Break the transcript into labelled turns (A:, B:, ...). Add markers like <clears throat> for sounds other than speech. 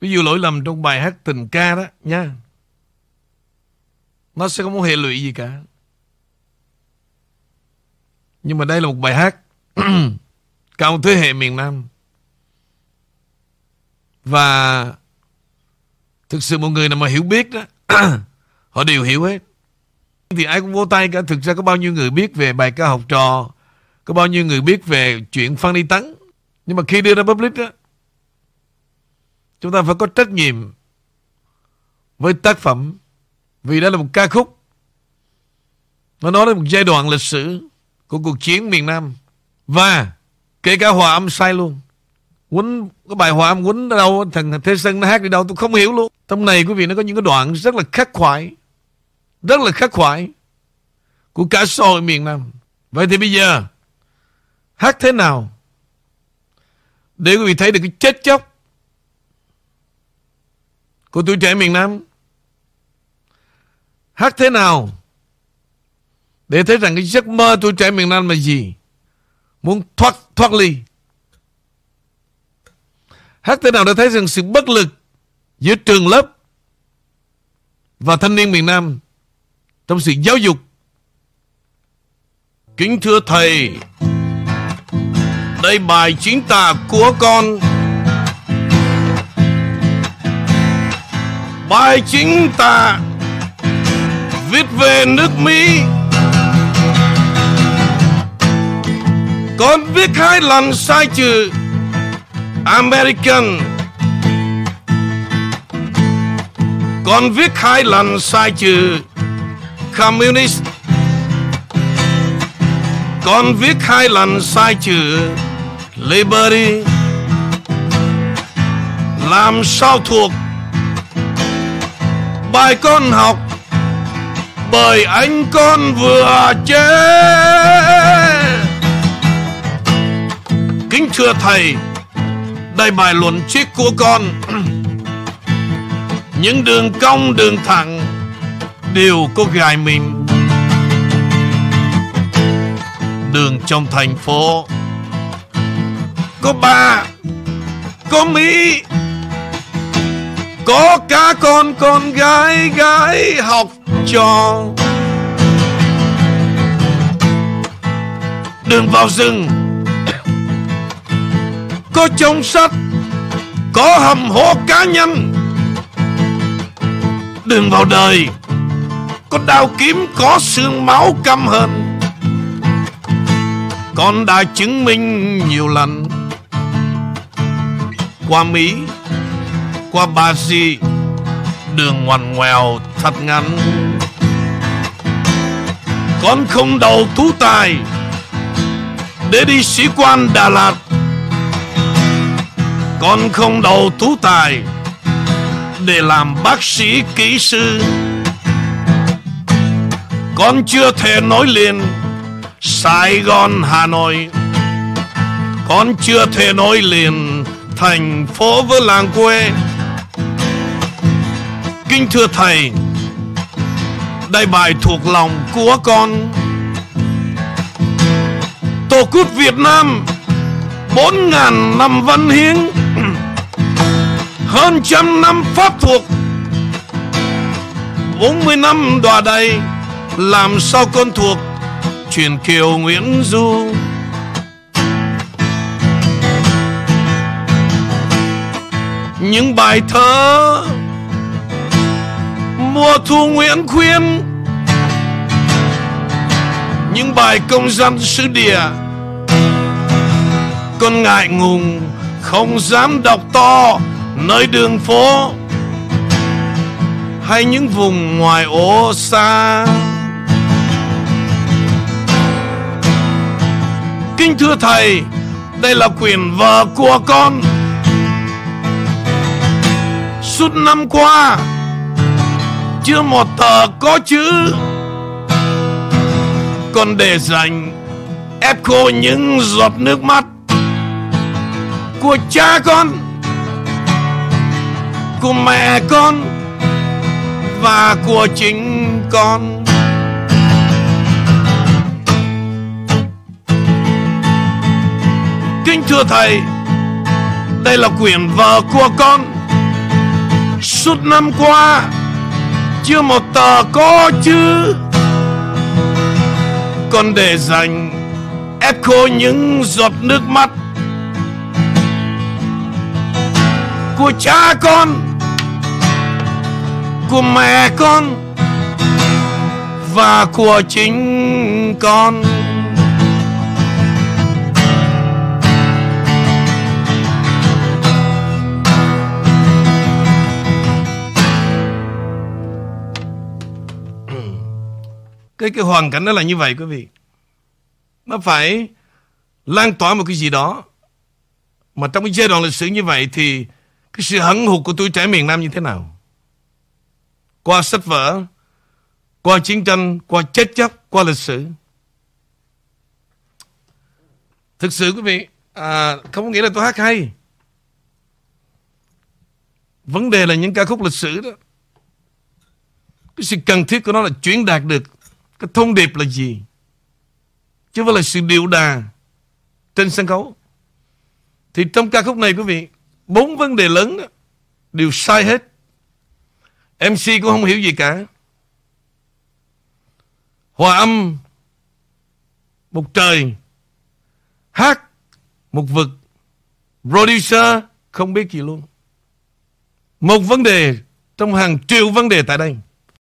A: Ví dụ lỗi lầm trong bài hát tình ca đó, nha. Nó sẽ không có hệ lụy gì cả. Nhưng mà đây là một bài hát <clears throat> cao thế hệ miền Nam. Và thực sự một người nào mà hiểu biết đó, <clears throat> họ đều hiểu hết. Thì ai cũng vô tay cả. Thực ra có bao nhiêu người biết về bài ca học trò, có bao nhiêu người biết về chuyện Phan Đi Tấn Nhưng mà khi đưa ra public đó Chúng ta phải có trách nhiệm Với tác phẩm, Vì đó là một ca khúc. Nó nói đến một giai đoạn lịch sử Của cuộc chiến miền Nam. Và Kể cả hòa âm sai luôn. Quýnh Cái bài hòa âm quýnh ở đâu, Thằng Thế Sơn nó hát đi đâu, tôi không hiểu luôn. Trong này, quý vị, nó có những cái đoạn rất là khắc khoải. Rất là khắc khoải Của cả xã hội miền Nam. Vậy thì bây giờ, Hát thế nào Để quý vị thấy được cái chết chóc của tuổi trẻ miền Nam. Hát thế nào Để thấy rằng cái giấc mơ tuổi trẻ miền Nam là gì? Muốn thoát thoát ly. Hát thế nào để thấy rằng sự bất lực Giữa trường lớp Và thanh niên miền Nam Trong sự giáo dục? Kính thưa thầy, đây bài chính tả của con. Bài chính tả Viết về nước Mỹ. Con viết hai lần sai chữ American. Con viết hai lần sai chữ Communist. Con viết hai lần sai chữ Liberty. Làm sao thuộc Bài con học, Bởi anh con vừa chết. Kính thưa thầy, Đây bài luận triết của con. <clears throat> Những đường cong, đường thẳng Đều có gài mình. Đường trong thành phố có ba, Có Mỹ có cả con con gái gái học trò. Đường vào rừng. Có trông sắt Có hầm hố cá nhân. Đường vào đời, Có đao kiếm, Có xương máu căm hận Con đã chứng minh nhiều lần qua Mỹ. Qua Ba Di, Đường ngoằn ngoèo thật ngắn. Con không đầu tú tài Để đi sĩ quan Đà Lạt. Con không đầu tú tài Để làm bác sĩ kỹ sư. Con chưa thể nói liền Sài Gòn, Hà Nội. Con chưa thể nói liền thành phố với làng quê. Kính thưa Thầy Đây bài thuộc lòng của con. Tổ quốc Việt Nam, Bốn ngàn năm văn hiến, <clears throat> Hơn trăm năm pháp thuộc. Bốn mươi năm đòa đầy Làm sao con thuộc? Truyền kiều Nguyễn Du. Những bài thơ mùa thu nguyễn khuyên. Những bài công dân xứ địa. Con ngại ngùng, không dám đọc to nơi đường phố. Hay những vùng ngoài ô xa. Kính thưa thầy, đây là quyển vợ của con. Suốt năm qua chưa một tờ có chữ. Còn để dành ép khô những giọt nước mắt của cha con, của mẹ con và của chính con. Kính thưa thầy, đây là quyển vợ của con. Suốt năm qua chưa một tờ có chứ. Còn để dành Ép khô những giọt nước mắt Của cha con, Của mẹ con Và của chính con. Cái cái hoàn cảnh đó là như vậy quý vị. Nó phải lan tỏa một cái gì đó. Mà trong cái giai đoạn lịch sử như vậy thì cái sự hấn hụt của tuổi trẻ miền Nam như thế nào? Qua sách vở qua chiến tranh qua chết chóc qua lịch sử. Thực sự quý vị à, không có nghĩa là tôi hát hay. Vấn đề là những ca khúc lịch sử đó. Cái sự cần thiết của nó là chuyển đạt được cái thông điệp là gì? Chứ không phải là sự điệu đà trên sân khấu. Thì trong ca khúc này quý vị, bốn vấn đề lớn đó, đều sai hết. MC cũng không hiểu gì cả. Hòa âm một trời, hát một vực, producer không biết gì luôn. Một vấn đề trong hàng triệu vấn đề tại đây.